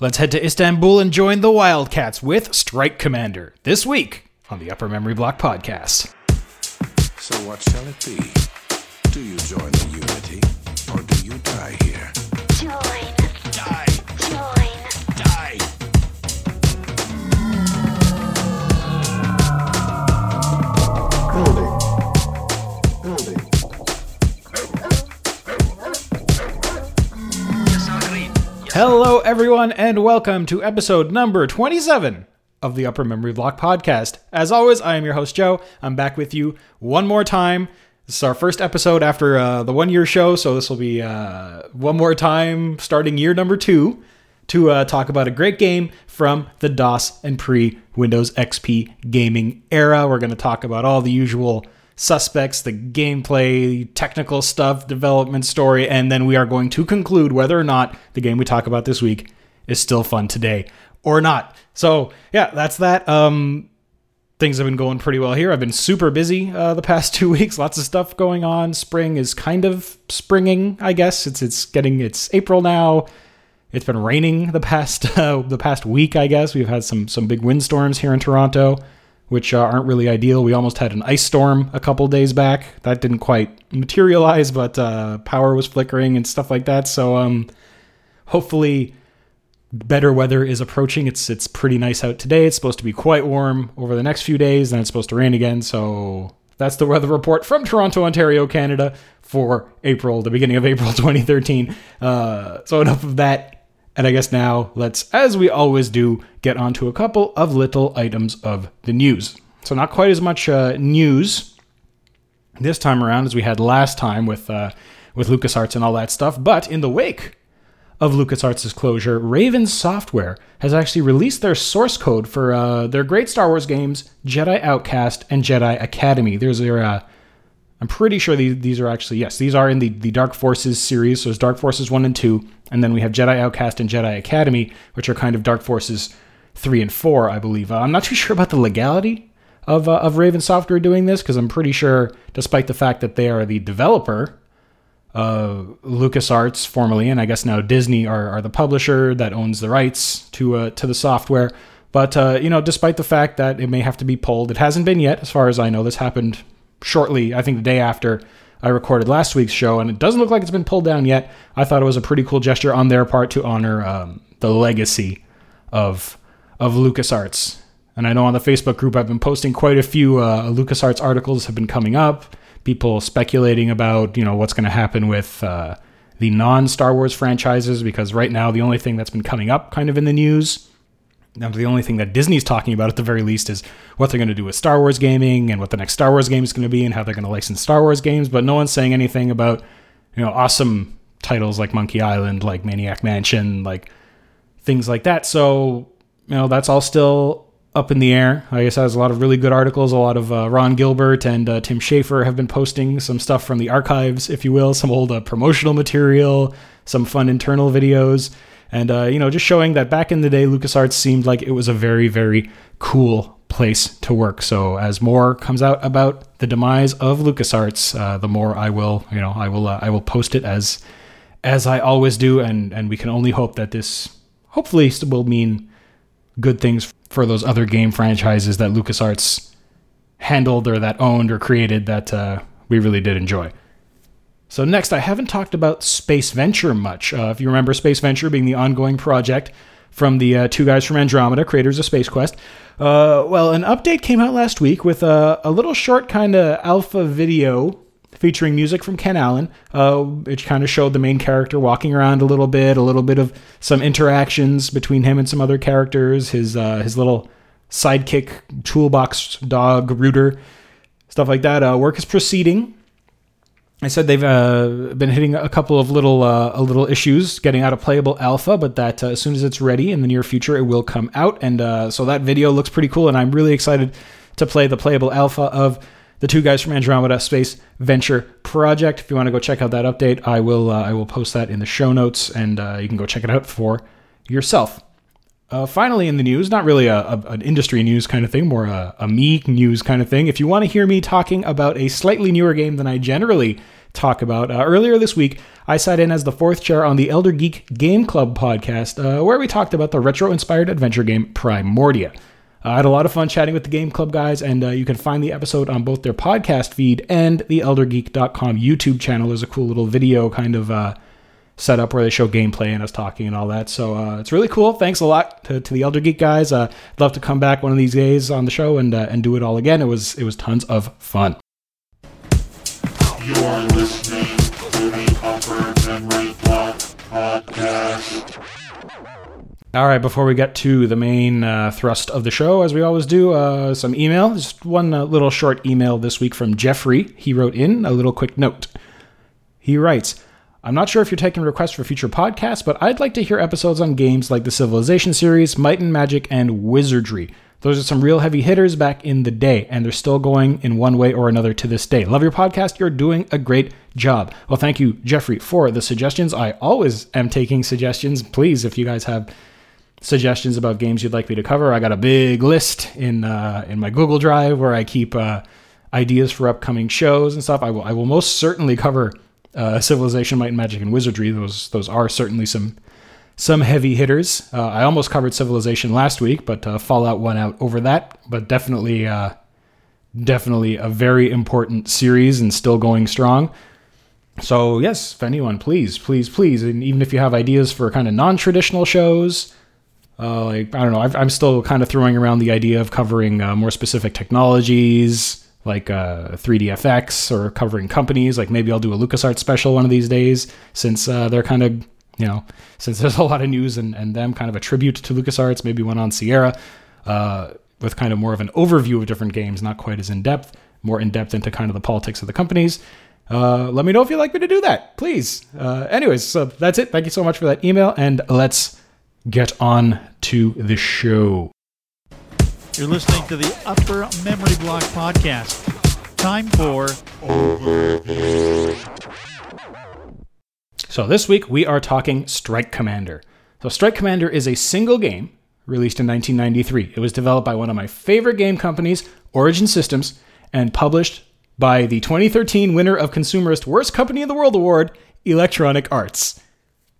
Let's head to Istanbul and join the Wildcats with Strike Commander this week on the Upper Memory Block podcast. So what shall it be? Do you join the unity, or do you die here? Join. Die! Hello, everyone, and welcome to episode number 27 of the Upper Memory Block podcast. As always, I am your host, Joe. I'm back with you one more time. This is our first episode after uh, the one year show, so this will be uh, one more time starting year number two to uh, talk about a great game from the DOS and pre Windows XP gaming era. We're going to talk about all the usual suspects, the gameplay, technical stuff, development story, and then we are going to conclude whether or not the game we talk about this week is still fun today or not. So, yeah, that's that. Um, things have been going pretty well here. I've been super busy uh, the past two weeks. Lots of stuff going on. Spring is kind of springing, I guess. It's it's getting it's April now. It's been raining the past uh, the past week, I guess. We've had some some big windstorms here in Toronto, which uh, aren't really ideal. We almost had an ice storm a couple days back. That didn't quite materialize, but uh, power was flickering and stuff like that. So um, hopefully better weather is approaching. It's it's pretty nice out today. It's supposed to be quite warm over the next few days, then it's supposed to rain again. So that's the weather report from Toronto, Ontario, Canada for April, the beginning of April 2013. Uh, so enough of that. And I guess now let's, as we always do, get onto a couple of little items of the news. So not quite as much uh, news this time around as we had last time with uh, with LucasArts and all that stuff, but in the wake of LucasArts' closure, Raven Software has actually released their source code for uh, their great Star Wars games, Jedi Outcast and Jedi Academy. There's their, uh, I'm pretty sure these, these are actually, yes, these are in the, the Dark Forces series. So there's Dark Forces 1 and 2, and then we have Jedi Outcast and Jedi Academy, which are kind of Dark Forces 3 and 4, I believe. Uh, I'm not too sure about the legality of, uh, of Raven Software doing this, because I'm pretty sure, despite the fact that they are the developer uh, LucasArts formerly, and I guess now Disney are, are the publisher that owns the rights to uh, to the software. But uh, you know, despite the fact that it may have to be pulled, it hasn't been yet, as far as I know. This happened shortly, I think, the day after I recorded last week's show, and it doesn't look like it's been pulled down yet. I thought it was a pretty cool gesture on their part to honor um, the legacy of of LucasArts. And I know on the Facebook group, I've been posting quite a few uh, LucasArts articles have been coming up people speculating about you know what's going to happen with uh, the non-Star Wars franchises because right now the only thing that's been coming up kind of in the news, now the only thing that Disney's talking about at the very least is what they're going to do with Star Wars gaming and what the next Star Wars game is going to be and how they're going to license Star Wars games, but no one's saying anything about you know awesome titles like Monkey Island, like Maniac Mansion, like things like that. So you know that's all still up in the air. I guess has a lot of really good articles. A lot of uh, Ron Gilbert and uh, Tim Schafer have been posting some stuff from the archives, if you will, some old uh, promotional material, some fun internal videos, and uh, you know, just showing that back in the day, LucasArts seemed like it was a very, very cool place to work. So as more comes out about the demise of LucasArts, uh, the more I will, you know, I will, uh, I will post it as as I always do, and and we can only hope that this hopefully will mean good things for those other game franchises that LucasArts handled or that owned or created that uh, we really did enjoy. So, next, I haven't talked about Space Venture much. Uh, if you remember Space Venture being the ongoing project from the uh, two guys from Andromeda, creators of Space Quest. Uh, well, an update came out last week with a, a little short kind of alpha video featuring music from Ken Allen. Uh, it kind of showed the main character walking around a little bit, a little bit of some interactions between him and some other characters. His uh, his little sidekick toolbox dog Rooter, stuff like that. Uh, work is proceeding. I said they've uh, been hitting a couple of little uh, a little issues getting out of playable alpha, but that uh, as soon as it's ready in the near future, it will come out. And uh, so that video looks pretty cool, and I'm really excited to play the playable alpha of the two guys from Andromeda Space Venture Project. If you want to go check out that update, I will uh, I will post that in the show notes, and uh, you can go check it out for yourself. Uh, finally, in the news, not really a, a- an industry news kind of thing, more a, a me news kind of thing. If you want to hear me talking about a slightly newer game than I generally talk about, uh, earlier this week, I sat in as the fourth chair on the Elder Geek Game Club podcast, uh, where we talked about the retro inspired adventure game Primordia. Uh, I had a lot of fun chatting with the Game Club guys, and uh, you can find the episode on both their podcast feed and the ElderGeek.com YouTube channel. There's a cool little video kind of uh, setup where they show gameplay and us talking and all that. So uh, it's really cool. Thanks a lot to, to the Elder Geek guys. Uh, I'd love to come back one of these days on the show and uh, and do it all again. It was it was tons of fun. You're listening to the Upper Memory Block Podcast. All right, before we get to the main uh, thrust of the show, as we always do, uh, some email. Just one uh, little short email this week from Jeffrey. He wrote in a little quick note. He writes, I'm not sure if you're taking requests for future podcasts, but I'd like to hear episodes on games like the Civilization series, Might and Magic, and Wizardry. Those are some real heavy hitters back in the day, and they're still going in one way or another to this day. Love your podcast. You're doing a great job. Well, thank you, Jeffrey, for the suggestions. I always am taking suggestions. Please, if you guys have suggestions about games you'd like me to cover, I got a big list in uh, in my Google Drive where I keep uh, ideas for upcoming shows and stuff. I will I will most certainly cover uh, Civilization, Might and Magic, and Wizardry. Those those are certainly some some heavy hitters. Uh, I almost covered Civilization last week, but uh, Fallout won out over that. But definitely, uh, definitely a very important series and still going strong. So yes, if anyone, please, please, please, and even if you have ideas for kind of non-traditional shows, uh, like I don't know, I've, I'm still kind of throwing around the idea of covering uh, more specific technologies like uh, 3DFX or covering companies. Like maybe I'll do a LucasArts special one of these days since uh, they're kind of you know since there's a lot of news and, and them kind of a tribute to LucasArts. Maybe one on Sierra uh, with kind of more of an overview of different games, not quite as in depth, more in depth into kind of the politics of the companies. Uh, let me know if you'd like me to do that, please. Uh, anyways, so that's it. Thank you so much for that email, and let's get on to the show. You're listening to the Upper Memory Block Podcast. Time for. So this week we are talking Strike Commander. So Strike Commander is a single game released in 1993. It was developed by one of my favorite game companies, Origin Systems, and published by the 2013 winner of Consumerist Worst Company in the World Award, Electronic Arts.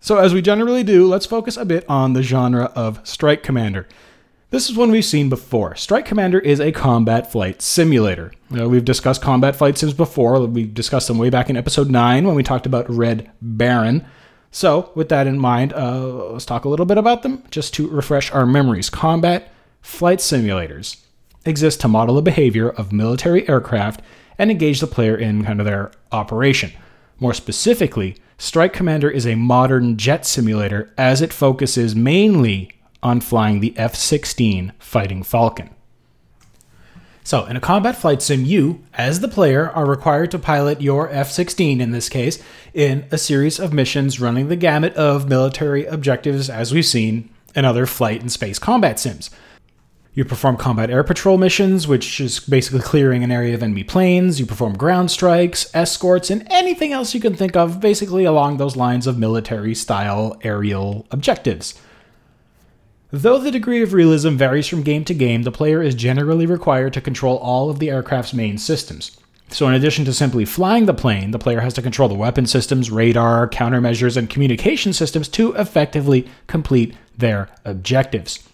So as we generally do, let's focus a bit on the genre of Strike Commander. This is one we've seen before. Strike Commander is a combat flight simulator. Uh, we've discussed combat flight sims before. We discussed them way back in episode 9 when we talked about Red Baron. So, with that in mind, uh, let's talk a little bit about them just to refresh our memories. Combat flight simulators exist to model the behavior of military aircraft and engage the player in kind of their operation. More specifically, Strike Commander is a modern jet simulator as it focuses mainly on flying the F 16 Fighting Falcon. So, in a combat flight sim, you, as the player, are required to pilot your F 16 in this case in a series of missions running the gamut of military objectives as we've seen in other flight and space combat sims. You perform combat air patrol missions, which is basically clearing an area of enemy planes. You perform ground strikes, escorts, and anything else you can think of, basically along those lines of military style aerial objectives. Though the degree of realism varies from game to game, the player is generally required to control all of the aircraft's main systems. So, in addition to simply flying the plane, the player has to control the weapon systems, radar, countermeasures, and communication systems to effectively complete their objectives.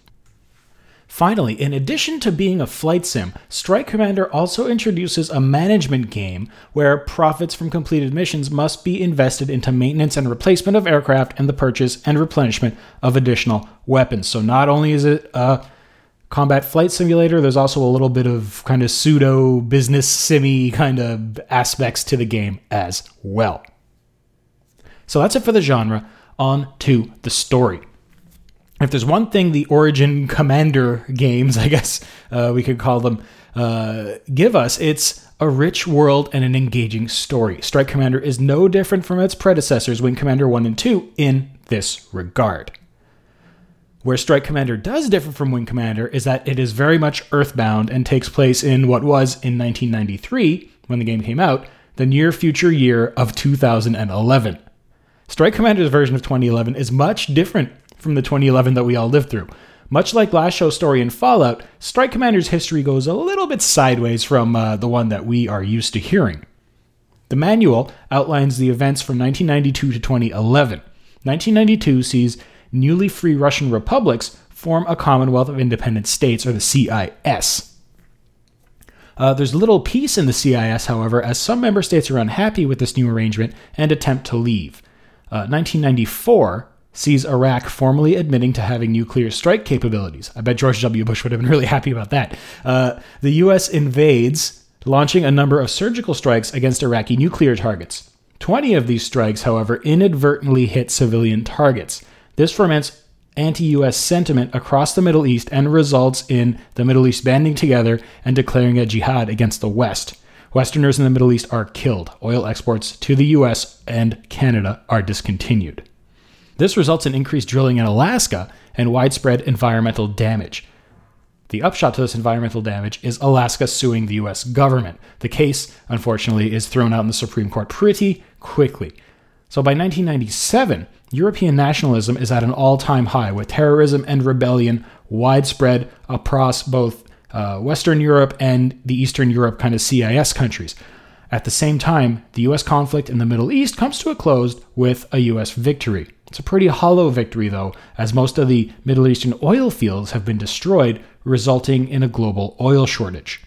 Finally, in addition to being a flight sim, Strike Commander also introduces a management game where profits from completed missions must be invested into maintenance and replacement of aircraft and the purchase and replenishment of additional weapons. So not only is it a combat flight simulator, there's also a little bit of kind of pseudo business simmy kind of aspects to the game as well. So that's it for the genre. On to the story if there's one thing the Origin Commander games, I guess uh, we could call them, uh, give us, it's a rich world and an engaging story. Strike Commander is no different from its predecessors, Wing Commander 1 and 2, in this regard. Where Strike Commander does differ from Wing Commander is that it is very much earthbound and takes place in what was, in 1993, when the game came out, the near future year of 2011. Strike Commander's version of 2011 is much different from the 2011 that we all lived through. Much like last show's story in Fallout, Strike Commander's history goes a little bit sideways from uh, the one that we are used to hearing. The manual outlines the events from 1992 to 2011. 1992 sees newly free Russian republics form a Commonwealth of Independent States, or the CIS. Uh, there's little peace in the CIS, however, as some member states are unhappy with this new arrangement and attempt to leave. Uh, 1994 sees Iraq formally admitting to having nuclear strike capabilities. I bet George W. Bush would have been really happy about that. Uh, the U.S. invades, launching a number of surgical strikes against Iraqi nuclear targets. 20 of these strikes, however, inadvertently hit civilian targets. This ferments anti US sentiment across the Middle East and results in the Middle East banding together and declaring a jihad against the West. Westerners in the Middle East are killed. Oil exports to the US and Canada are discontinued. This results in increased drilling in Alaska and widespread environmental damage. The upshot to this environmental damage is Alaska suing the US government. The case, unfortunately, is thrown out in the Supreme Court pretty quickly. So by 1997, European nationalism is at an all time high, with terrorism and rebellion widespread across both uh, Western Europe and the Eastern Europe kind of CIS countries. At the same time, the US conflict in the Middle East comes to a close with a US victory. It's a pretty hollow victory, though, as most of the Middle Eastern oil fields have been destroyed, resulting in a global oil shortage.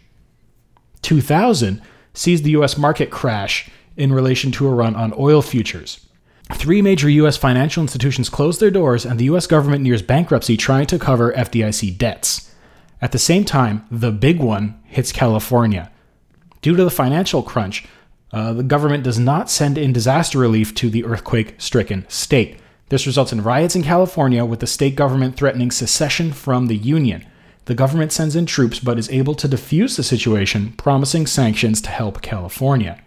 2000 sees the US market crash in relation to a run on oil futures. Three major U.S. financial institutions close their doors, and the U.S. government nears bankruptcy trying to cover FDIC debts. At the same time, the big one hits California. Due to the financial crunch, uh, the government does not send in disaster relief to the earthquake stricken state. This results in riots in California, with the state government threatening secession from the Union. The government sends in troops but is able to defuse the situation, promising sanctions to help California.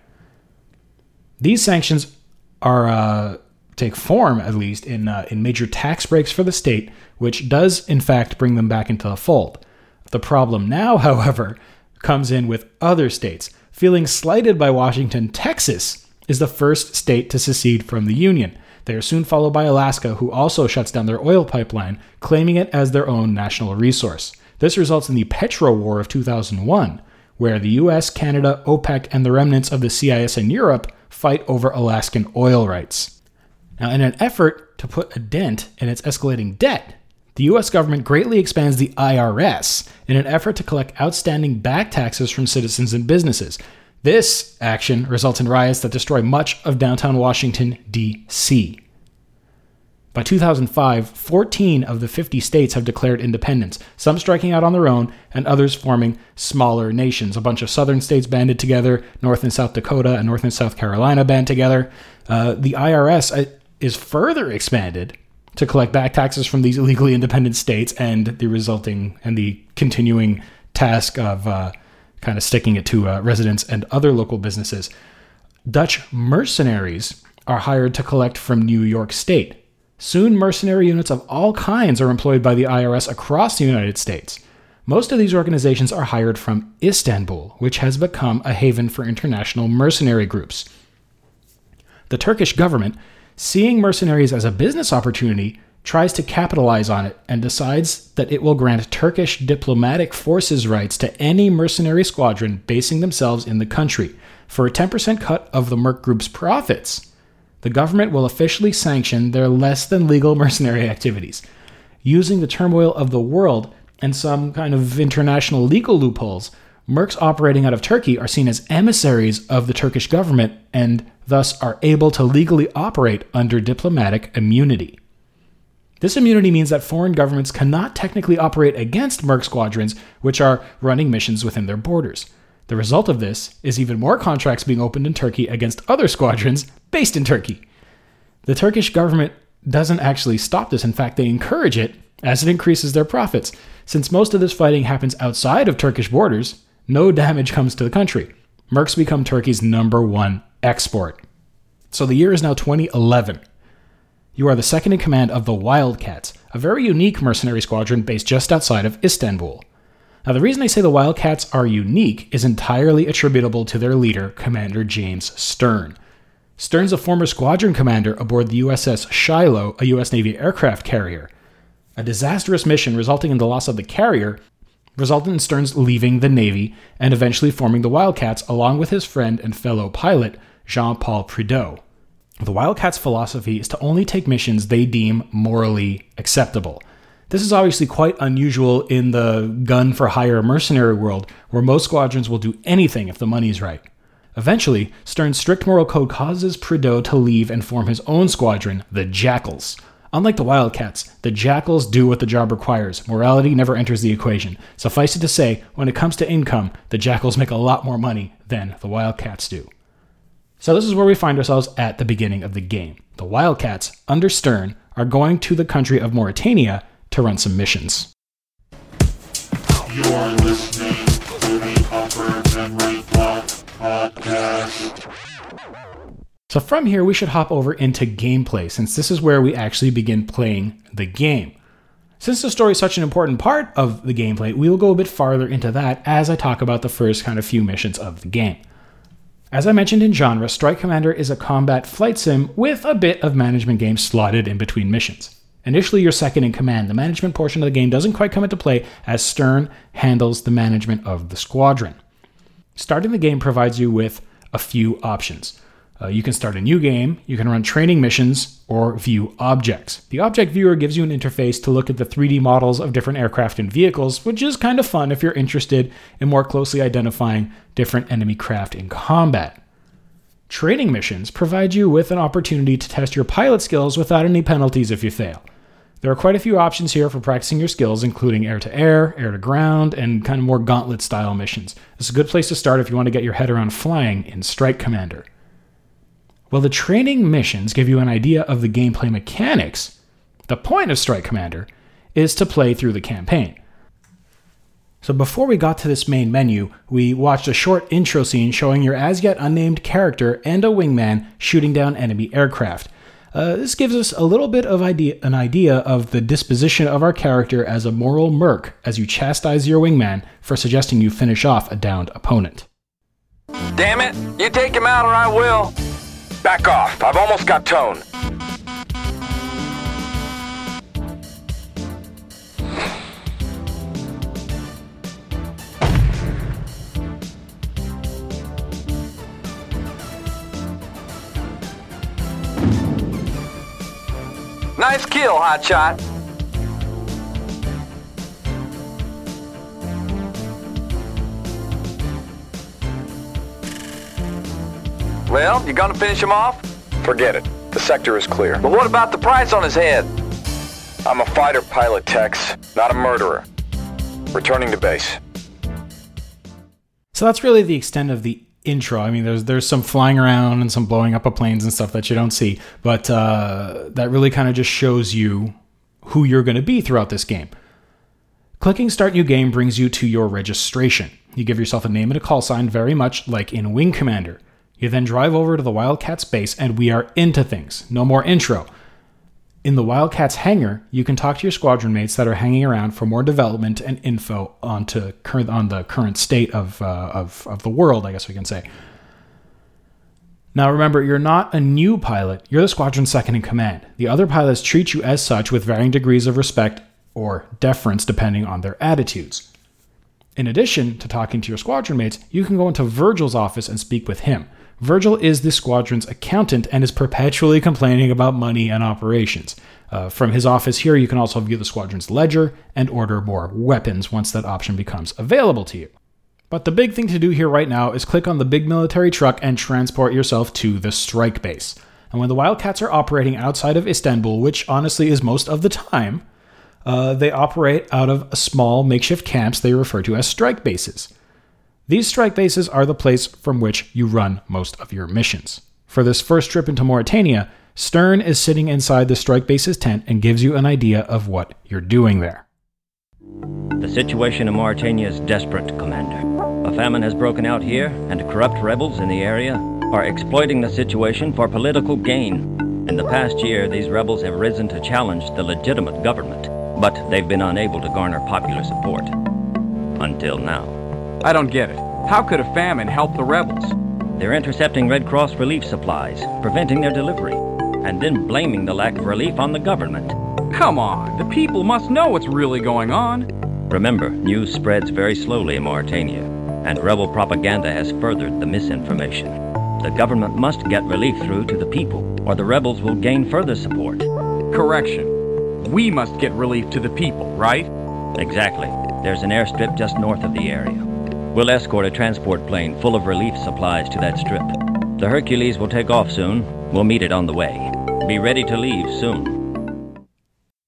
These sanctions are uh, take form, at least, in uh, in major tax breaks for the state, which does in fact bring them back into the fold. The problem now, however, comes in with other states. Feeling slighted by Washington, Texas is the first state to secede from the Union. They are soon followed by Alaska, who also shuts down their oil pipeline, claiming it as their own national resource. This results in the Petro War of 2001, where the US, Canada, OPEC, and the remnants of the CIS in Europe fight over Alaskan oil rights. Now, in an effort to put a dent in its escalating debt, the US government greatly expands the IRS in an effort to collect outstanding back taxes from citizens and businesses. This action results in riots that destroy much of downtown Washington, D.C. By 2005, 14 of the 50 states have declared independence, some striking out on their own, and others forming smaller nations. A bunch of southern states banded together, North and South Dakota and North and South Carolina band together. Uh, the IRS uh, is further expanded to collect back taxes from these illegally independent states and the resulting and the continuing task of uh, kind of sticking it to uh, residents and other local businesses. Dutch mercenaries are hired to collect from New York State. Soon, mercenary units of all kinds are employed by the IRS across the United States. Most of these organizations are hired from Istanbul, which has become a haven for international mercenary groups. The Turkish government, seeing mercenaries as a business opportunity, tries to capitalize on it and decides that it will grant Turkish diplomatic forces rights to any mercenary squadron basing themselves in the country for a 10% cut of the Merc Group's profits the government will officially sanction their less than legal mercenary activities. Using the turmoil of the world and some kind of international legal loopholes, mercs operating out of Turkey are seen as emissaries of the Turkish government and thus are able to legally operate under diplomatic immunity. This immunity means that foreign governments cannot technically operate against merc squadrons which are running missions within their borders. The result of this is even more contracts being opened in Turkey against other squadrons based in Turkey. The Turkish government doesn't actually stop this. In fact, they encourage it as it increases their profits. Since most of this fighting happens outside of Turkish borders, no damage comes to the country. Mercs become Turkey's number one export. So the year is now 2011. You are the second in command of the Wildcats, a very unique mercenary squadron based just outside of Istanbul. Now, the reason I say the Wildcats are unique is entirely attributable to their leader, Commander James Stern. Stern's a former squadron commander aboard the USS Shiloh, a U.S. Navy aircraft carrier. A disastrous mission resulting in the loss of the carrier resulted in Stern's leaving the Navy and eventually forming the Wildcats along with his friend and fellow pilot, Jean Paul Prideaux. The Wildcats' philosophy is to only take missions they deem morally acceptable. This is obviously quite unusual in the gun for hire mercenary world, where most squadrons will do anything if the money's right. Eventually, Stern's strict moral code causes Prideaux to leave and form his own squadron, the Jackals. Unlike the Wildcats, the Jackals do what the job requires. Morality never enters the equation. Suffice it to say, when it comes to income, the Jackals make a lot more money than the Wildcats do. So, this is where we find ourselves at the beginning of the game. The Wildcats, under Stern, are going to the country of Mauritania to run some missions. You are listening to the Upper Memory Block Podcast. So from here, we should hop over into gameplay, since this is where we actually begin playing the game. Since the story is such an important part of the gameplay, we will go a bit farther into that as I talk about the first kind of few missions of the game. As I mentioned in genre, Strike Commander is a combat flight sim with a bit of management game slotted in between missions. Initially, you're second in command. The management portion of the game doesn't quite come into play as Stern handles the management of the squadron. Starting the game provides you with a few options. Uh, you can start a new game, you can run training missions, or view objects. The object viewer gives you an interface to look at the 3D models of different aircraft and vehicles, which is kind of fun if you're interested in more closely identifying different enemy craft in combat. Training missions provide you with an opportunity to test your pilot skills without any penalties if you fail. There are quite a few options here for practicing your skills, including air to air, air to ground, and kind of more gauntlet style missions. It's a good place to start if you want to get your head around flying in Strike Commander. While the training missions give you an idea of the gameplay mechanics, the point of Strike Commander is to play through the campaign. So before we got to this main menu, we watched a short intro scene showing your as yet unnamed character and a wingman shooting down enemy aircraft. Uh, this gives us a little bit of idea, an idea of the disposition of our character as a moral merc as you chastise your wingman for suggesting you finish off a downed opponent. Damn it! You take him out or I will. Back off. I've almost got tone. Nice kill, hotshot. Well, you gonna finish him off? Forget it. The sector is clear. But what about the price on his head? I'm a fighter pilot, Tex, not a murderer. Returning to base. So that's really the extent of the intro. I mean, there's there's some flying around and some blowing up of planes and stuff that you don't see, but uh, that really kind of just shows you who you're going to be throughout this game. Clicking Start New Game brings you to your registration. You give yourself a name and a call sign, very much like in Wing Commander. You then drive over to the Wildcats base, and we are into things. No more intro. In the Wildcats hangar, you can talk to your squadron mates that are hanging around for more development and info onto on the current state of, uh, of of the world. I guess we can say. Now remember, you're not a new pilot. You're the squadron second in command. The other pilots treat you as such with varying degrees of respect or deference depending on their attitudes. In addition to talking to your squadron mates, you can go into Virgil's office and speak with him. Virgil is the squadron's accountant and is perpetually complaining about money and operations. Uh, from his office here, you can also view the squadron's ledger and order more weapons once that option becomes available to you. But the big thing to do here right now is click on the big military truck and transport yourself to the strike base. And when the Wildcats are operating outside of Istanbul, which honestly is most of the time, uh, they operate out of small makeshift camps they refer to as strike bases. These strike bases are the place from which you run most of your missions. For this first trip into Mauritania, Stern is sitting inside the strike base's tent and gives you an idea of what you're doing there. The situation in Mauritania is desperate, Commander. A famine has broken out here, and corrupt rebels in the area are exploiting the situation for political gain. In the past year, these rebels have risen to challenge the legitimate government, but they've been unable to garner popular support. Until now. I don't get it. How could a famine help the rebels? They're intercepting Red Cross relief supplies, preventing their delivery, and then blaming the lack of relief on the government. Come on, the people must know what's really going on. Remember, news spreads very slowly in Mauritania, and rebel propaganda has furthered the misinformation. The government must get relief through to the people, or the rebels will gain further support. Correction. We must get relief to the people, right? Exactly. There's an airstrip just north of the area. We'll escort a transport plane full of relief supplies to that strip. The Hercules will take off soon. We'll meet it on the way. Be ready to leave soon.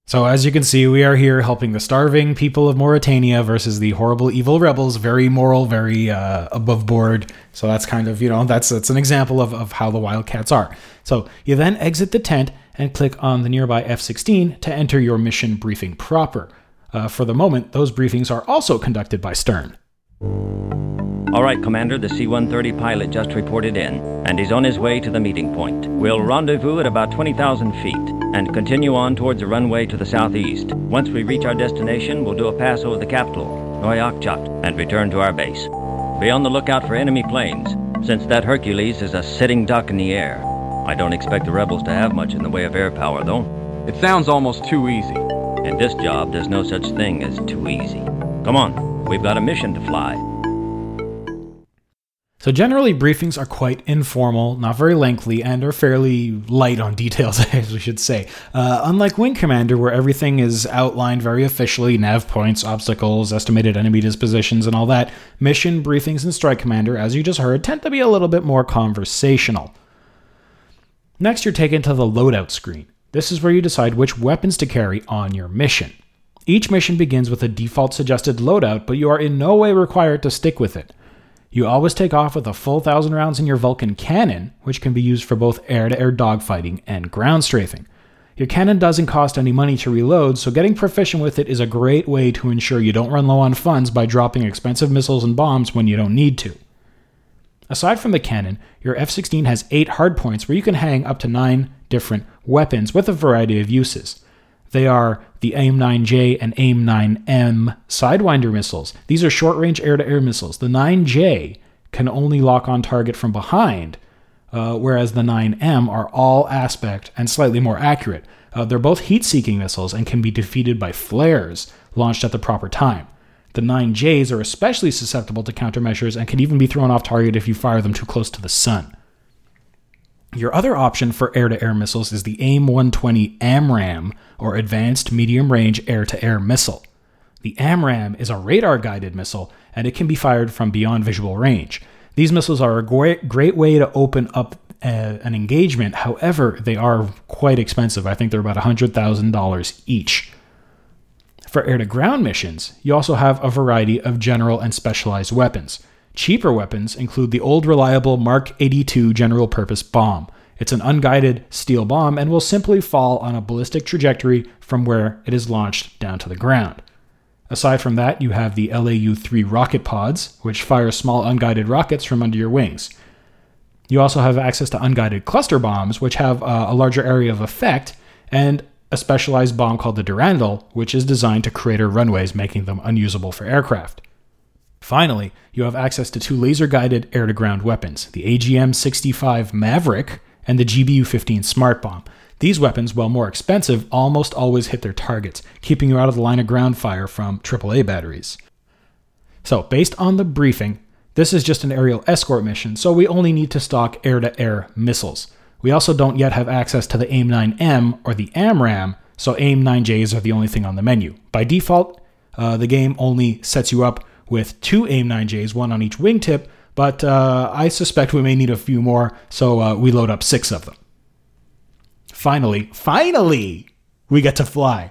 So, as you can see, we are here helping the starving people of Mauritania versus the horrible, evil rebels. Very moral, very uh, above board. So that's kind of you know that's that's an example of of how the Wildcats are. So you then exit the tent and click on the nearby F-16 to enter your mission briefing proper. Uh, for the moment, those briefings are also conducted by Stern. All right, Commander, the C 130 pilot just reported in, and he's on his way to the meeting point. We'll rendezvous at about 20,000 feet and continue on towards the runway to the southeast. Once we reach our destination, we'll do a pass over the capital, Nouakchott, and return to our base. Be on the lookout for enemy planes, since that Hercules is a sitting duck in the air. I don't expect the rebels to have much in the way of air power, though. It sounds almost too easy. In this job, there's no such thing as too easy. Come on, we've got a mission to fly. So generally, briefings are quite informal, not very lengthy, and are fairly light on details, as we should say. Uh, unlike Wing Commander, where everything is outlined very officially, nav points, obstacles, estimated enemy dispositions, and all that, mission briefings in Strike Commander, as you just heard, tend to be a little bit more conversational. Next, you're taken to the loadout screen. This is where you decide which weapons to carry on your mission. Each mission begins with a default suggested loadout, but you are in no way required to stick with it. You always take off with a full thousand rounds in your Vulcan cannon, which can be used for both air to air dogfighting and ground strafing. Your cannon doesn't cost any money to reload, so getting proficient with it is a great way to ensure you don't run low on funds by dropping expensive missiles and bombs when you don't need to. Aside from the cannon, your F 16 has 8 hardpoints where you can hang up to 9 different weapons with a variety of uses. They are the AIM 9J and AIM 9M Sidewinder missiles. These are short range air to air missiles. The 9J can only lock on target from behind, uh, whereas the 9M are all aspect and slightly more accurate. Uh, they're both heat seeking missiles and can be defeated by flares launched at the proper time. The 9Js are especially susceptible to countermeasures and can even be thrown off target if you fire them too close to the sun. Your other option for air to air missiles is the AIM 120 AMRAAM, or Advanced Medium Range Air to Air Missile. The AMRAAM is a radar guided missile and it can be fired from beyond visual range. These missiles are a great, great way to open up a, an engagement, however, they are quite expensive. I think they're about $100,000 each. For air to ground missions, you also have a variety of general and specialized weapons. Cheaper weapons include the old reliable Mark 82 general purpose bomb. It's an unguided steel bomb and will simply fall on a ballistic trajectory from where it is launched down to the ground. Aside from that, you have the LAU 3 rocket pods, which fire small unguided rockets from under your wings. You also have access to unguided cluster bombs, which have uh, a larger area of effect, and a specialized bomb called the Durandal, which is designed to crater runways, making them unusable for aircraft. Finally, you have access to two laser guided air to ground weapons the AGM 65 Maverick and the GBU 15 Smart Bomb. These weapons, while more expensive, almost always hit their targets, keeping you out of the line of ground fire from AAA batteries. So, based on the briefing, this is just an aerial escort mission, so we only need to stock air to air missiles. We also don't yet have access to the AIM 9M or the AMRAAM, so AIM 9Js are the only thing on the menu. By default, uh, the game only sets you up with two AIM 9Js, one on each wingtip, but uh, I suspect we may need a few more, so uh, we load up six of them. Finally, finally, we get to fly.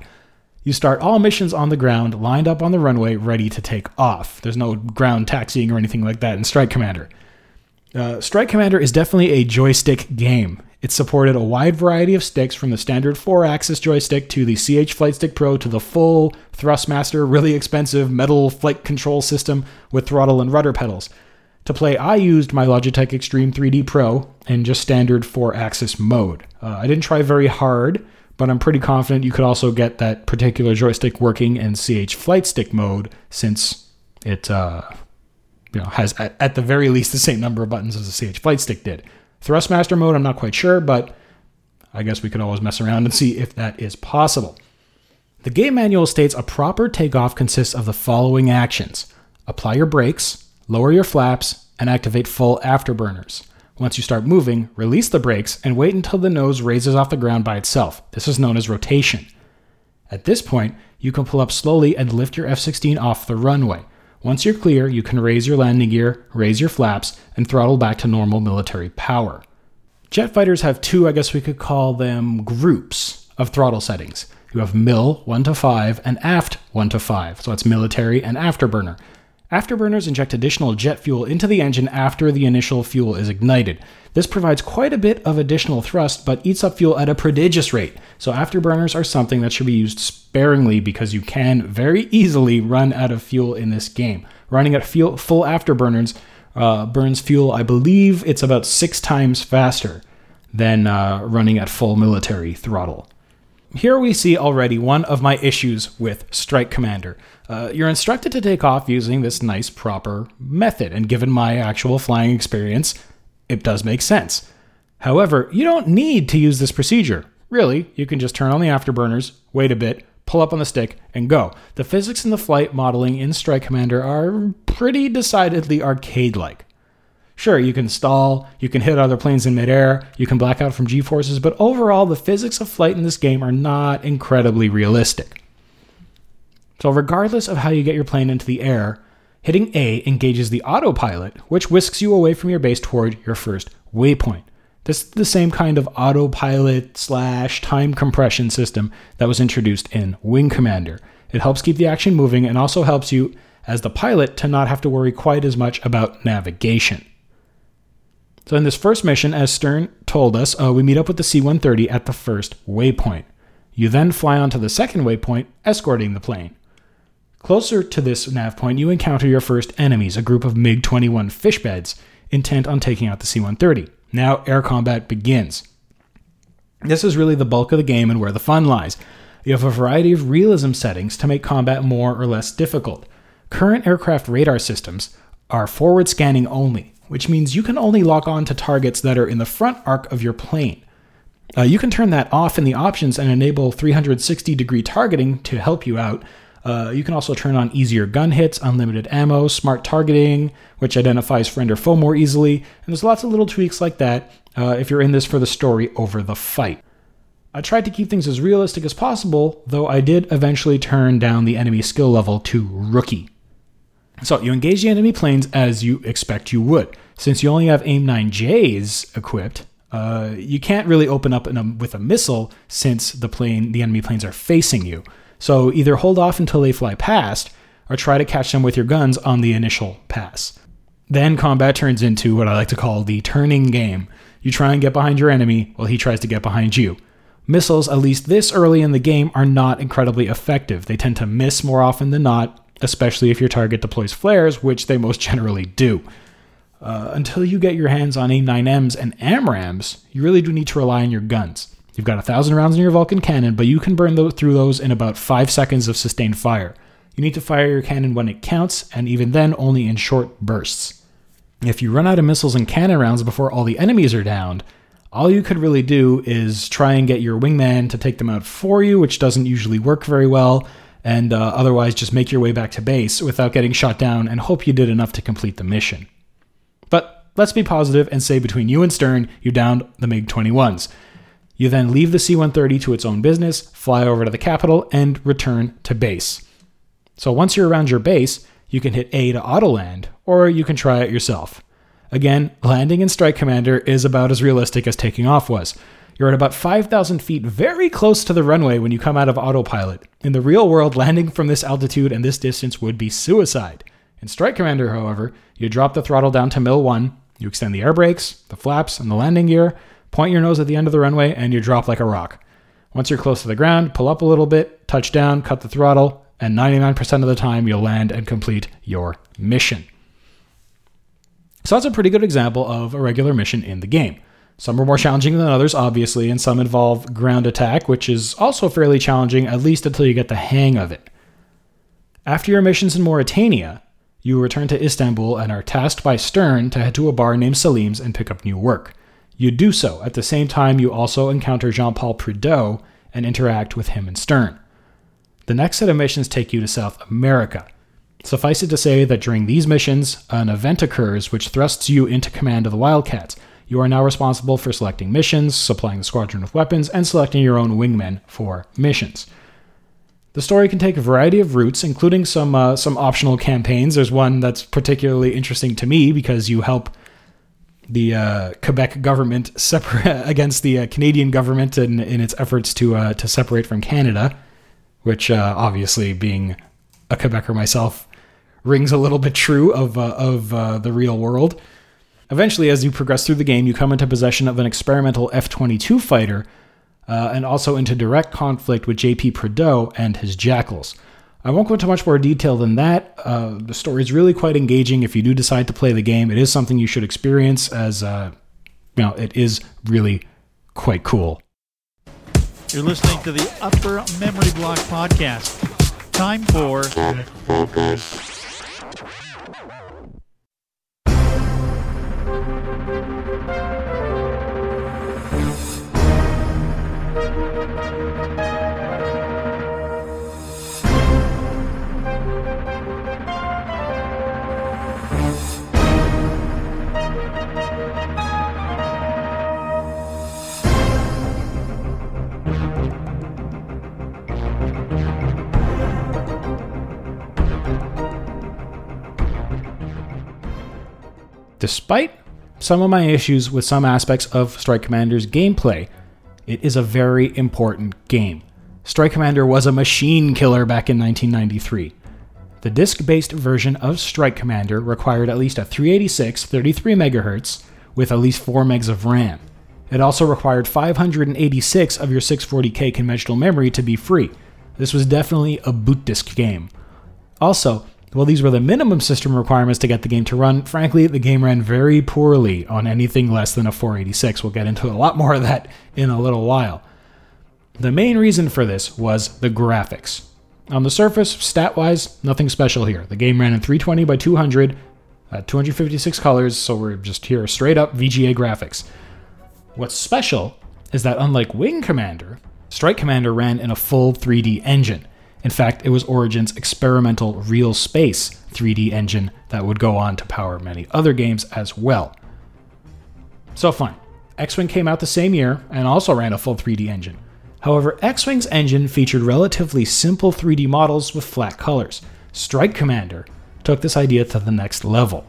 You start all missions on the ground, lined up on the runway, ready to take off. There's no ground taxiing or anything like that in Strike Commander. Uh, Strike Commander is definitely a joystick game. It supported a wide variety of sticks from the standard 4 axis joystick to the CH Flight Stick Pro to the full Thrustmaster, really expensive metal flight control system with throttle and rudder pedals. To play, I used my Logitech Extreme 3D Pro in just standard 4 axis mode. Uh, I didn't try very hard, but I'm pretty confident you could also get that particular joystick working in CH Flight Stick mode since it uh, you know, has at, at the very least the same number of buttons as the CH Flight Stick did. Thrustmaster mode, I'm not quite sure, but I guess we could always mess around and see if that is possible. The game manual states a proper takeoff consists of the following actions apply your brakes, lower your flaps, and activate full afterburners. Once you start moving, release the brakes and wait until the nose raises off the ground by itself. This is known as rotation. At this point, you can pull up slowly and lift your F 16 off the runway. Once you're clear, you can raise your landing gear, raise your flaps, and throttle back to normal military power. Jet fighters have two, I guess we could call them groups of throttle settings. You have mil 1 to 5 and aft 1 to 5. So it's military and afterburner. Afterburners inject additional jet fuel into the engine after the initial fuel is ignited. This provides quite a bit of additional thrust, but eats up fuel at a prodigious rate. So, afterburners are something that should be used sparingly because you can very easily run out of fuel in this game. Running at fuel, full afterburners uh, burns fuel, I believe it's about six times faster than uh, running at full military throttle. Here we see already one of my issues with Strike Commander. Uh, you're instructed to take off using this nice, proper method, and given my actual flying experience, it does make sense. However, you don't need to use this procedure. Really, you can just turn on the afterburners, wait a bit, pull up on the stick, and go. The physics and the flight modeling in Strike Commander are pretty decidedly arcade like. Sure, you can stall, you can hit other planes in midair, you can black out from G forces, but overall, the physics of flight in this game are not incredibly realistic. So, regardless of how you get your plane into the air, hitting A engages the autopilot, which whisks you away from your base toward your first waypoint. This is the same kind of autopilot slash time compression system that was introduced in Wing Commander. It helps keep the action moving and also helps you, as the pilot, to not have to worry quite as much about navigation. So, in this first mission, as Stern told us, uh, we meet up with the C 130 at the first waypoint. You then fly onto the second waypoint, escorting the plane. Closer to this nav point, you encounter your first enemies, a group of MiG 21 fish beds, intent on taking out the C 130. Now, air combat begins. This is really the bulk of the game and where the fun lies. You have a variety of realism settings to make combat more or less difficult. Current aircraft radar systems are forward scanning only, which means you can only lock on to targets that are in the front arc of your plane. Uh, you can turn that off in the options and enable 360 degree targeting to help you out. Uh, you can also turn on easier gun hits, unlimited ammo, smart targeting, which identifies friend or foe more easily, and there's lots of little tweaks like that uh, if you're in this for the story over the fight. I tried to keep things as realistic as possible, though I did eventually turn down the enemy skill level to rookie. So you engage the enemy planes as you expect you would. Since you only have AIM 9Js equipped, uh, you can't really open up a, with a missile since the plane, the enemy planes are facing you. So either hold off until they fly past, or try to catch them with your guns on the initial pass. Then combat turns into what I like to call the turning game. You try and get behind your enemy while he tries to get behind you. Missiles, at least this early in the game, are not incredibly effective. They tend to miss more often than not, especially if your target deploys flares, which they most generally do. Uh, until you get your hands on A9Ms and AMRAAMs, you really do need to rely on your guns. You've got a thousand rounds in your Vulcan cannon, but you can burn those, through those in about five seconds of sustained fire. You need to fire your cannon when it counts, and even then, only in short bursts. If you run out of missiles and cannon rounds before all the enemies are downed, all you could really do is try and get your wingman to take them out for you, which doesn't usually work very well, and uh, otherwise just make your way back to base without getting shot down and hope you did enough to complete the mission. But let's be positive and say between you and Stern, you downed the MiG 21s. You then leave the C 130 to its own business, fly over to the capital, and return to base. So once you're around your base, you can hit A to auto land, or you can try it yourself. Again, landing in Strike Commander is about as realistic as taking off was. You're at about 5,000 feet, very close to the runway when you come out of autopilot. In the real world, landing from this altitude and this distance would be suicide. In Strike Commander, however, you drop the throttle down to mil 1, you extend the air brakes, the flaps, and the landing gear, point your nose at the end of the runway, and you drop like a rock. Once you're close to the ground, pull up a little bit, touch down, cut the throttle, and 99% of the time you'll land and complete your mission. So that's a pretty good example of a regular mission in the game. Some are more challenging than others, obviously, and some involve ground attack, which is also fairly challenging, at least until you get the hang of it. After your missions in Mauritania, you return to Istanbul and are tasked by Stern to head to a bar named Salim's and pick up new work. You do so. At the same time, you also encounter Jean Paul Prideaux and interact with him and Stern. The next set of missions take you to South America. Suffice it to say that during these missions, an event occurs which thrusts you into command of the Wildcats. You are now responsible for selecting missions, supplying the squadron with weapons, and selecting your own wingmen for missions. The story can take a variety of routes, including some uh, some optional campaigns. There's one that's particularly interesting to me because you help the uh, Quebec government separate against the uh, Canadian government in, in its efforts to uh, to separate from Canada, which uh, obviously, being a Quebecer myself, rings a little bit true of uh, of the real world. Eventually, as you progress through the game, you come into possession of an experimental F 22 fighter uh, and also into direct conflict with JP Prideaux and his jackals. I won't go into much more detail than that. Uh, the story is really quite engaging. If you do decide to play the game, it is something you should experience, as uh, you know, it is really quite cool. You're listening to the Upper Memory Block Podcast. Time for Despite some of my issues with some aspects of Strike Commander's gameplay, it is a very important game. Strike Commander was a machine killer back in 1993. The disc based version of Strike Commander required at least a 386 33 MHz with at least 4 megs of RAM. It also required 586 of your 640K conventional memory to be free. This was definitely a boot disk game. Also, while these were the minimum system requirements to get the game to run, frankly, the game ran very poorly on anything less than a 486. We'll get into a lot more of that in a little while. The main reason for this was the graphics. On the surface, stat wise, nothing special here. The game ran in 320 by 200, uh, 256 colors, so we're just here straight up VGA graphics. What's special is that unlike Wing Commander, Strike Commander ran in a full 3D engine. In fact, it was Origin's experimental Real Space 3D engine that would go on to power many other games as well. So, fine. X Wing came out the same year and also ran a full 3D engine. However, X Wing's engine featured relatively simple 3D models with flat colors. Strike Commander took this idea to the next level.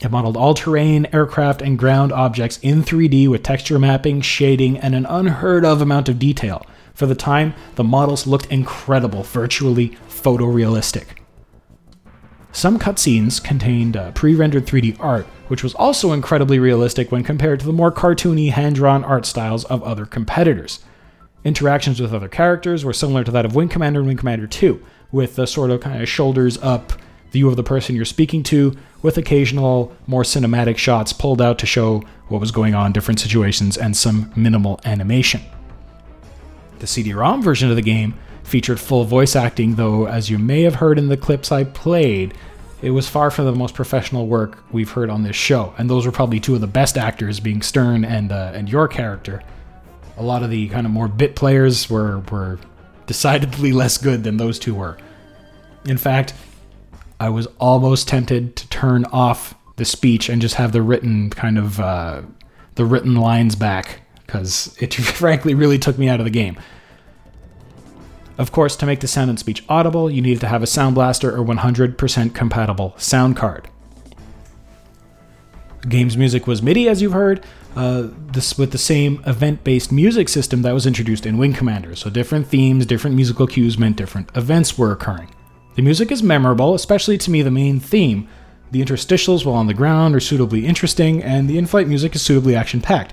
It modeled all terrain, aircraft, and ground objects in 3D with texture mapping, shading, and an unheard of amount of detail. For the time, the models looked incredible, virtually photorealistic. Some cutscenes contained uh, pre rendered 3D art, which was also incredibly realistic when compared to the more cartoony, hand drawn art styles of other competitors. Interactions with other characters were similar to that of Wing Commander and Wing Commander 2, with the sort of kind of shoulders up view of the person you're speaking to, with occasional more cinematic shots pulled out to show what was going on different situations and some minimal animation. The CD ROM version of the game featured full voice acting, though, as you may have heard in the clips I played, it was far from the most professional work we've heard on this show, and those were probably two of the best actors, being Stern and uh, and your character. A lot of the kind of more bit players were were decidedly less good than those two were. In fact, I was almost tempted to turn off the speech and just have the written kind of uh, the written lines back because it frankly really took me out of the game. Of course, to make the sound and speech audible, you needed to have a Sound Blaster or 100% compatible sound card. The game's music was MIDI, as you've heard, uh, this with the same event-based music system that was introduced in Wing Commander. So different themes, different musical cues meant different events were occurring. The music is memorable, especially to me the main theme. The interstitials while on the ground are suitably interesting, and the in-flight music is suitably action-packed.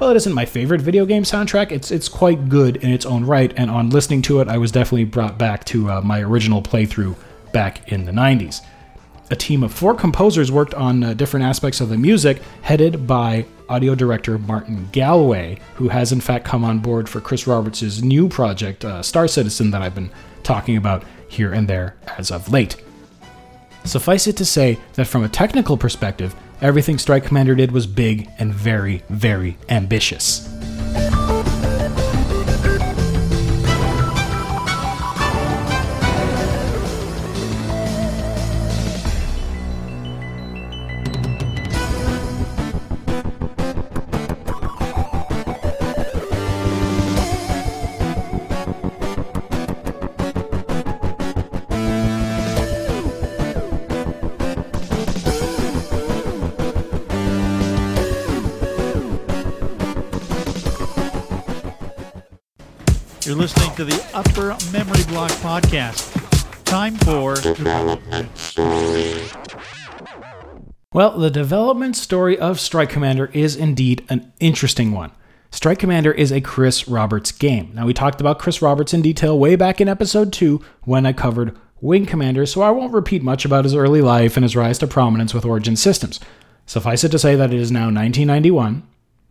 While it isn't my favorite video game soundtrack, it's it's quite good in its own right, and on listening to it, I was definitely brought back to uh, my original playthrough back in the 90s. A team of four composers worked on uh, different aspects of the music, headed by audio director Martin Galway, who has in fact come on board for Chris Roberts' new project, uh, Star Citizen, that I've been talking about here and there as of late. Suffice it to say that from a technical perspective, everything Strike Commander did was big and very, very ambitious. You're listening to the Upper Memory Block Podcast. Time for development story. Well, the development story of Strike Commander is indeed an interesting one. Strike Commander is a Chris Roberts game. Now, we talked about Chris Roberts in detail way back in episode 2 when I covered Wing Commander, so I won't repeat much about his early life and his rise to prominence with Origin Systems. Suffice it to say that it is now 1991,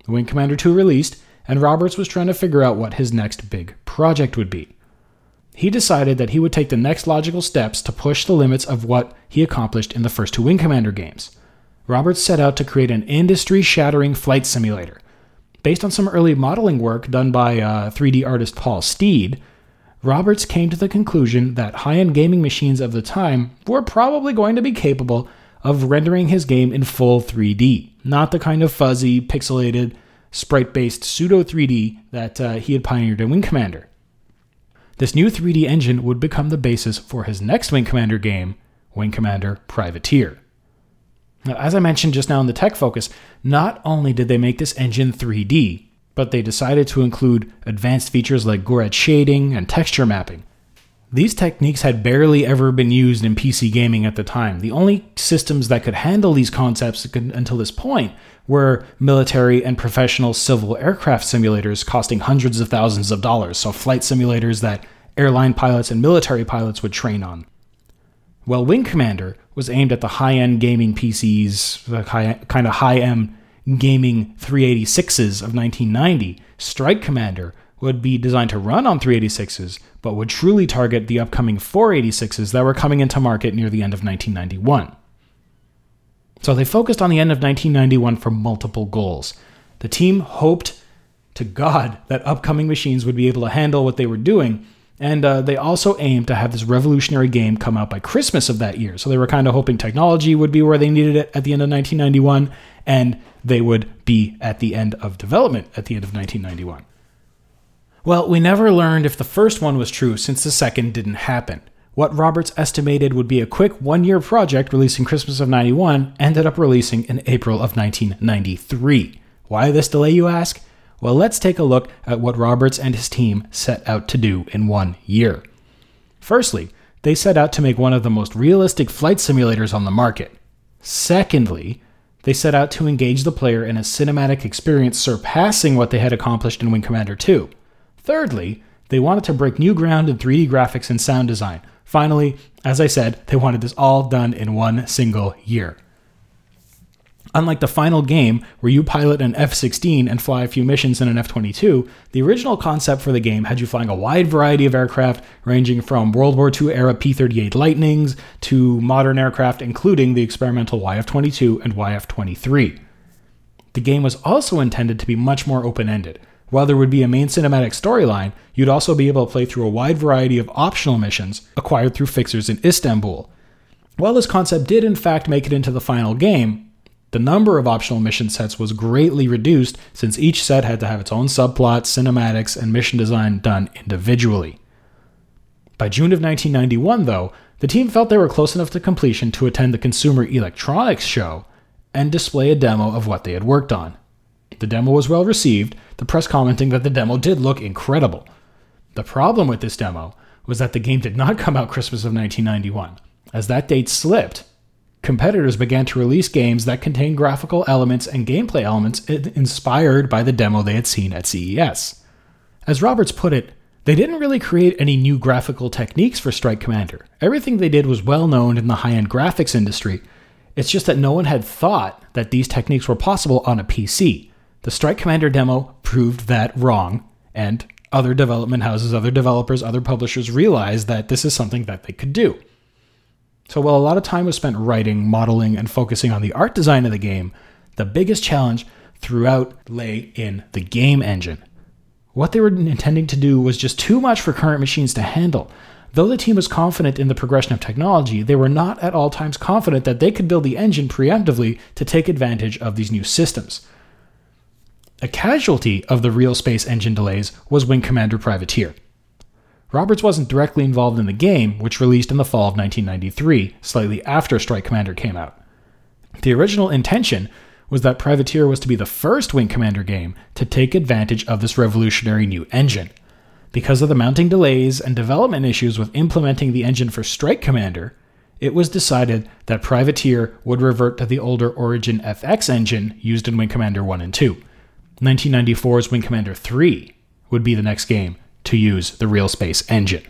Wing Commander 2 released, and Roberts was trying to figure out what his next big project would be. He decided that he would take the next logical steps to push the limits of what he accomplished in the first two Wing Commander games. Roberts set out to create an industry shattering flight simulator. Based on some early modeling work done by uh, 3D artist Paul Steed, Roberts came to the conclusion that high end gaming machines of the time were probably going to be capable of rendering his game in full 3D, not the kind of fuzzy, pixelated, sprite based pseudo 3D that uh, he had pioneered in Wing Commander. This new 3D engine would become the basis for his next Wing Commander game, Wing Commander Privateer. Now, as I mentioned just now in the tech focus, not only did they make this engine 3D, but they decided to include advanced features like Gouraud shading and texture mapping. These techniques had barely ever been used in PC gaming at the time. The only systems that could handle these concepts until this point were military and professional civil aircraft simulators costing hundreds of thousands of dollars, so flight simulators that airline pilots and military pilots would train on. Well, Wing Commander was aimed at the high end gaming PCs, the kind of high end gaming 386s of 1990. Strike Commander would be designed to run on 386s, but would truly target the upcoming 486s that were coming into market near the end of 1991. So they focused on the end of 1991 for multiple goals. The team hoped to God that upcoming machines would be able to handle what they were doing, and uh, they also aimed to have this revolutionary game come out by Christmas of that year. So they were kind of hoping technology would be where they needed it at the end of 1991, and they would be at the end of development at the end of 1991. Well, we never learned if the first one was true since the second didn't happen. What Roberts estimated would be a quick one year project releasing Christmas of 91 ended up releasing in April of 1993. Why this delay, you ask? Well, let's take a look at what Roberts and his team set out to do in one year. Firstly, they set out to make one of the most realistic flight simulators on the market. Secondly, they set out to engage the player in a cinematic experience surpassing what they had accomplished in Wing Commander 2. Thirdly, they wanted to break new ground in 3D graphics and sound design. Finally, as I said, they wanted this all done in one single year. Unlike the final game, where you pilot an F 16 and fly a few missions in an F 22, the original concept for the game had you flying a wide variety of aircraft, ranging from World War II era P 38 Lightnings to modern aircraft, including the experimental YF 22 and YF 23. The game was also intended to be much more open ended. While there would be a main cinematic storyline, you'd also be able to play through a wide variety of optional missions acquired through fixers in Istanbul. While this concept did in fact make it into the final game, the number of optional mission sets was greatly reduced since each set had to have its own subplot, cinematics, and mission design done individually. By June of 1991, though, the team felt they were close enough to completion to attend the Consumer Electronics Show and display a demo of what they had worked on. The demo was well received, the press commenting that the demo did look incredible. The problem with this demo was that the game did not come out Christmas of 1991. As that date slipped, competitors began to release games that contained graphical elements and gameplay elements inspired by the demo they had seen at CES. As Roberts put it, they didn't really create any new graphical techniques for Strike Commander. Everything they did was well known in the high end graphics industry. It's just that no one had thought that these techniques were possible on a PC. The Strike Commander demo proved that wrong, and other development houses, other developers, other publishers realized that this is something that they could do. So while a lot of time was spent writing, modeling, and focusing on the art design of the game, the biggest challenge throughout lay in the game engine. What they were intending to do was just too much for current machines to handle. Though the team was confident in the progression of technology, they were not at all times confident that they could build the engine preemptively to take advantage of these new systems. A casualty of the real space engine delays was Wing Commander Privateer. Roberts wasn't directly involved in the game, which released in the fall of 1993, slightly after Strike Commander came out. The original intention was that Privateer was to be the first Wing Commander game to take advantage of this revolutionary new engine. because of the mounting delays and development issues with implementing the engine for Strike Commander, it was decided that Privateer would revert to the older Origin FX engine used in Wing Commander 1 and 2. 1994's Wing Commander 3 would be the next game to use the Real Space engine.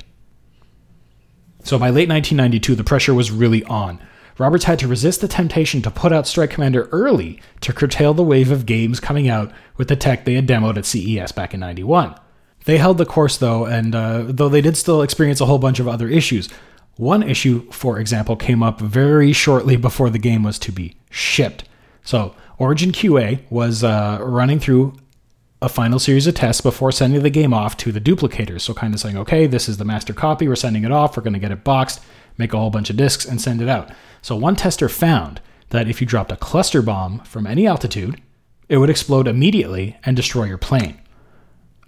So by late 1992, the pressure was really on. Roberts had to resist the temptation to put out Strike Commander early to curtail the wave of games coming out with the tech they had demoed at CES back in 91. They held the course though, and uh, though they did still experience a whole bunch of other issues. One issue, for example, came up very shortly before the game was to be shipped. So, Origin QA was uh, running through a final series of tests before sending the game off to the duplicators. So, kind of saying, okay, this is the master copy, we're sending it off, we're going to get it boxed, make a whole bunch of discs, and send it out. So, one tester found that if you dropped a cluster bomb from any altitude, it would explode immediately and destroy your plane.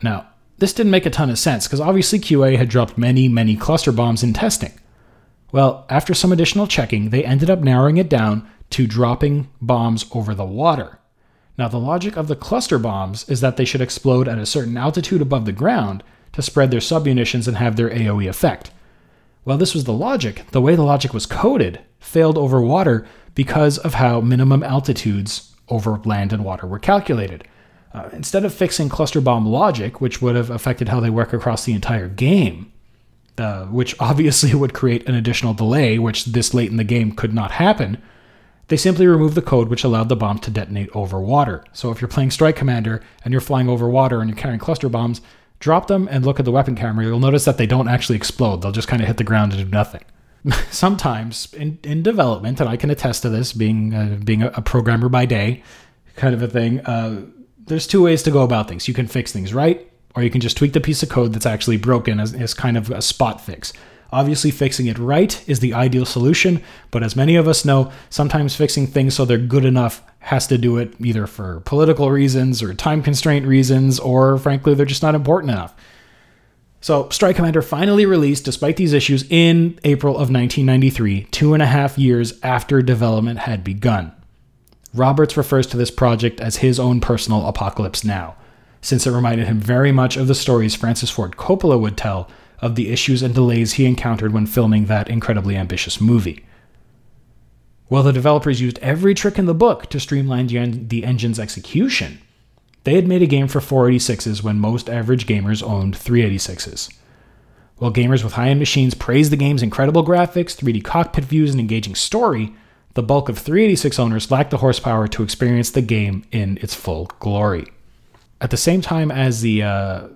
Now, this didn't make a ton of sense because obviously QA had dropped many, many cluster bombs in testing. Well, after some additional checking, they ended up narrowing it down to dropping bombs over the water. Now, the logic of the cluster bombs is that they should explode at a certain altitude above the ground to spread their submunitions and have their AoE effect. Well, this was the logic. The way the logic was coded failed over water because of how minimum altitudes over land and water were calculated. Uh, instead of fixing cluster bomb logic, which would have affected how they work across the entire game, uh, which obviously would create an additional delay, which this late in the game could not happen, they simply removed the code which allowed the bomb to detonate over water. So if you're playing Strike Commander and you're flying over water and you're carrying cluster bombs, drop them and look at the weapon camera. You'll notice that they don't actually explode, they'll just kind of hit the ground and do nothing. Sometimes in, in development, and I can attest to this being, uh, being a, programmer by day, kind of a thing. Uh, there's two ways to go about things. You can fix things right, or you can just tweak the piece of code that's actually broken as, as kind of a spot fix. Obviously, fixing it right is the ideal solution, but as many of us know, sometimes fixing things so they're good enough has to do it either for political reasons or time constraint reasons, or frankly, they're just not important enough. So, Strike Commander finally released despite these issues in April of 1993, two and a half years after development had begun. Roberts refers to this project as his own personal Apocalypse Now, since it reminded him very much of the stories Francis Ford Coppola would tell of the issues and delays he encountered when filming that incredibly ambitious movie. While the developers used every trick in the book to streamline the, engine's execution, they had made a game for 486s when most average gamers owned 386s. While gamers with high end machines praised the game's incredible graphics, 3D cockpit views, and engaging story, the bulk of 386 owners lacked the horsepower to experience the game in its full glory. At the same time as the uh,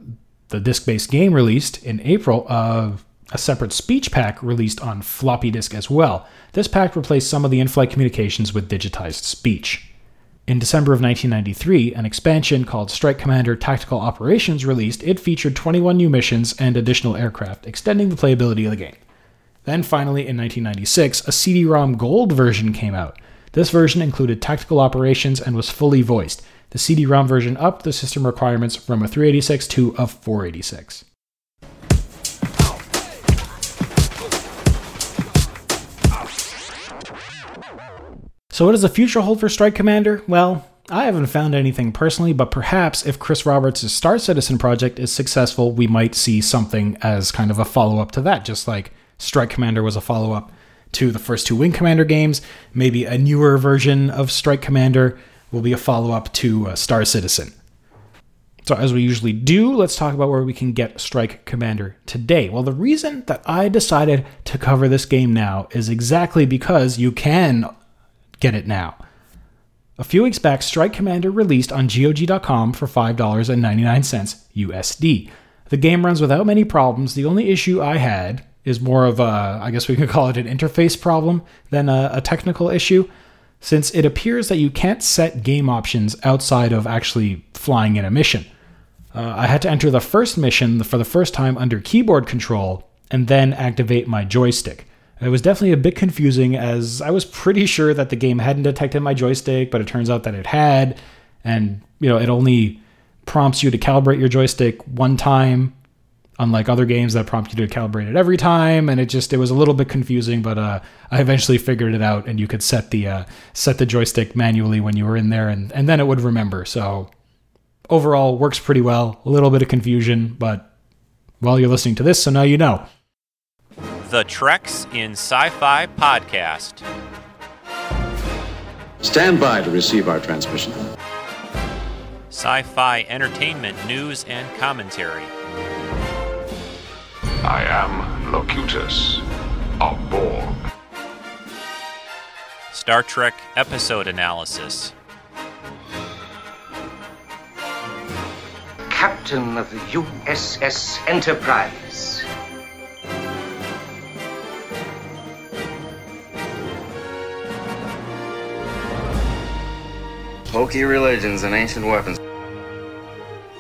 the disc-based game released in April, of a separate speech pack released on floppy disk as well. This pack replaced some of the in-flight communications with digitized speech. In December of 1993, an expansion called Strike Commander Tactical Operations released. It featured 21 new missions and additional aircraft, extending the playability of the game. Then finally, in 1996, a CD-ROM Gold version came out. This version included tactical operations and was fully voiced. The CD-ROM version upped the system requirements from a 386 to a 486. So, what does the future hold for Strike Commander? Well, I haven't found anything personally, but perhaps if Chris Roberts' Star Citizen project is successful, we might see something as kind of a follow up to that, just like Strike Commander was a follow up to the first two Wing Commander games. Maybe a newer version of Strike Commander will be a follow up to uh, Star Citizen. So, as we usually do, let's talk about where we can get Strike Commander today. Well, the reason that I decided to cover this game now is exactly because you can get it now. A few weeks back, Strike Commander released on GOG.com for $5.99 USD. The game runs without many problems. The only issue I had is more of a, I guess we could call it an interface problem than a, a technical issue, since it appears that you can't set game options outside of actually flying in a mission. Uh, I had to enter the first mission for the first time under keyboard control and then activate my joystick. It was definitely a bit confusing as I was pretty sure that the game hadn't detected my joystick, but it turns out that it had. And, you know, it only prompts you to calibrate your joystick one time, unlike other games that prompt you to calibrate it every time. And it just, it was a little bit confusing, but uh, I eventually figured it out and you could set the, uh, set the joystick manually when you were in there and, and then it would remember. So overall, works pretty well. A little bit of confusion, but Well, you're listening to this, so now you know. The Treks in Sci Fi Podcast. Stand by to receive our transmission. Sci fi entertainment news and commentary. I am Locutus of Borg. Star Trek episode analysis. Captain of the USS Enterprise. Hokey religions and ancient weapons.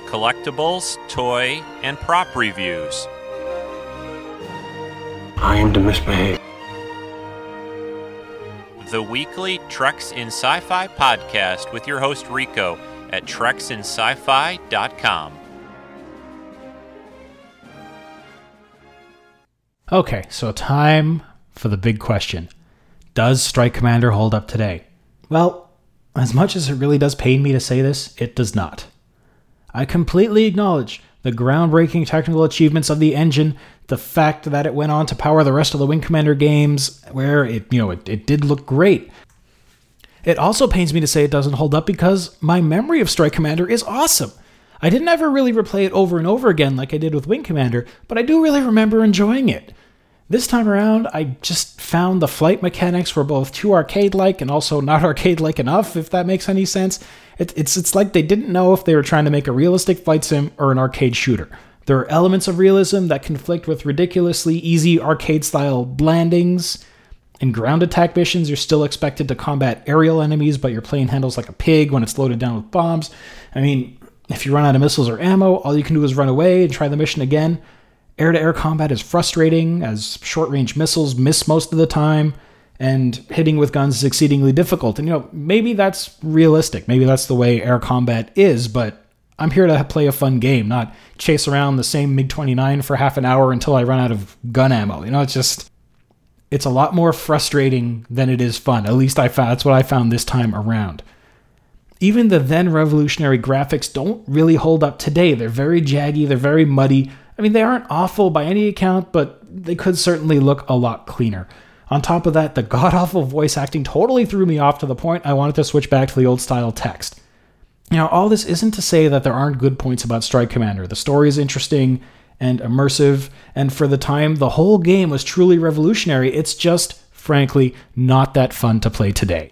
Collectibles, toy, and prop reviews. I am to misbehave. The weekly Treks in Sci Fi podcast with your host Rico at treksinsci-fi.com. Okay, so time for the big question Does Strike Commander hold up today? Well, as much as it really does pain me to say this, it does not. I completely acknowledge the groundbreaking technical achievements of the engine, the fact that it went on to power the rest of the Wing Commander games, where it, you know, it, it did look great. It also pains me to say it doesn't hold up because my memory of Strike Commander is awesome. I didn't ever really replay it over and over again like I did with Wing Commander, but I do really remember enjoying it. This time around, I just found the flight mechanics were both too arcade like and also not arcade like enough, if that makes any sense. It, it's, it's like they didn't know if they were trying to make a realistic flight sim or an arcade shooter. There are elements of realism that conflict with ridiculously easy arcade style landings. In ground attack missions, you're still expected to combat aerial enemies, but your plane handles like a pig when it's loaded down with bombs. I mean, if you run out of missiles or ammo, all you can do is run away and try the mission again. Air to air combat is frustrating, as short range missiles miss most of the time, and hitting with guns is exceedingly difficult. And, you know, maybe that's realistic. Maybe that's the way air combat is, but I'm here to play a fun game, not chase around the same MiG 29 for half an hour until I run out of gun ammo. You know, it's just. It's a lot more frustrating than it is fun. At least I found that's what I found this time around. Even the then revolutionary graphics don't really hold up today. They're very jaggy, they're very muddy. I mean, they aren't awful by any account, but they could certainly look a lot cleaner. On top of that, the god awful voice acting totally threw me off to the point I wanted to switch back to the old style text. Now, all this isn't to say that there aren't good points about Strike Commander. The story is interesting and immersive, and for the time the whole game was truly revolutionary. It's just, frankly, not that fun to play today.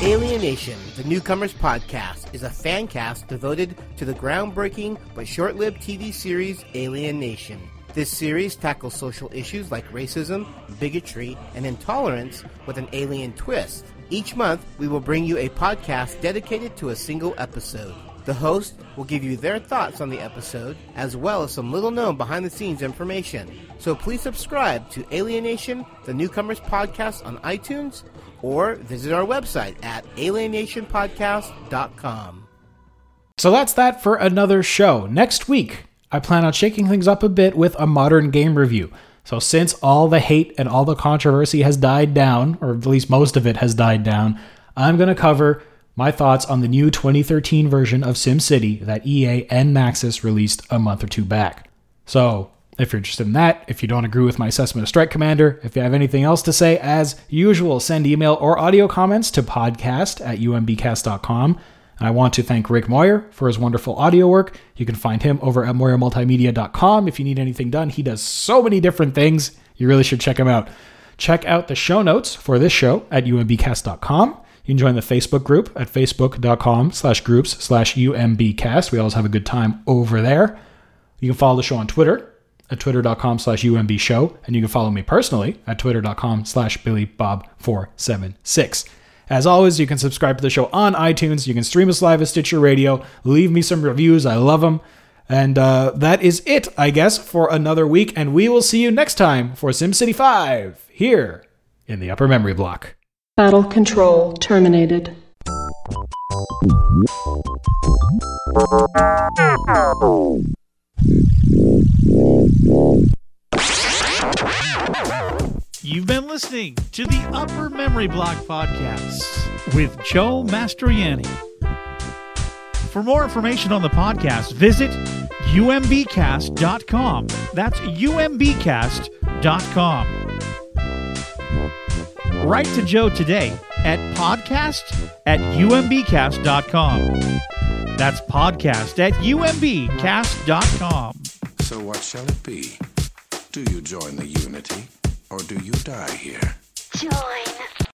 Alienation, the Newcomers Podcast, is a fan cast devoted to the groundbreaking but short lived TV series Alien Nation. This series tackles social issues like racism, bigotry, and intolerance with an alien twist. Each month, we will bring you a podcast dedicated to a single episode. The host will give you their thoughts on the episode, as well as some little known behind the scenes information. So please subscribe to Alienation, the Newcomers Podcast on iTunes, or visit our website at alienationpodcast.com. So that's that for another show. Next week, I plan on shaking things up a bit with a modern game review. So, since all the hate and all the controversy has died down, or at least most of it has died down, I'm going to cover my thoughts on the new 2013 version of SimCity that EA and Maxis released a month or two back. So, if you're interested in that, if you don't agree with my assessment of Strike Commander, if you have anything else to say, as usual, send email or audio comments to podcast at umbcast.com. And I want to thank Rick Moyer for his wonderful audio work. You can find him over at moyermultimedia.com if you need anything done. He does so many different things. You really should check him out. Check out the show notes for this show at umbcast.com. You can join the Facebook group at facebook.com slash groups slash umbcast. We always have a good time over there. You can follow the show on Twitter at twitter.com slash umb show. And you can follow me personally at twitter.com slash billybob476. As always, you can subscribe to the show on iTunes. You can stream us live at Stitcher Radio. Leave me some reviews. I love them. And uh, that is it, I guess, for another week. And we will see you next time for SimCity 5 here in the upper memory block. Battle control terminated. You've been listening to the Upper Memory Block Podcast with Joe Mastroianni. For more information on the podcast, visit umbcast.com. That's umbcast.com. Write to Joe today at podcast at umbcast.com. That's podcast at umbcast.com. So what shall it be? Do you join the Unity, or do you die here? Join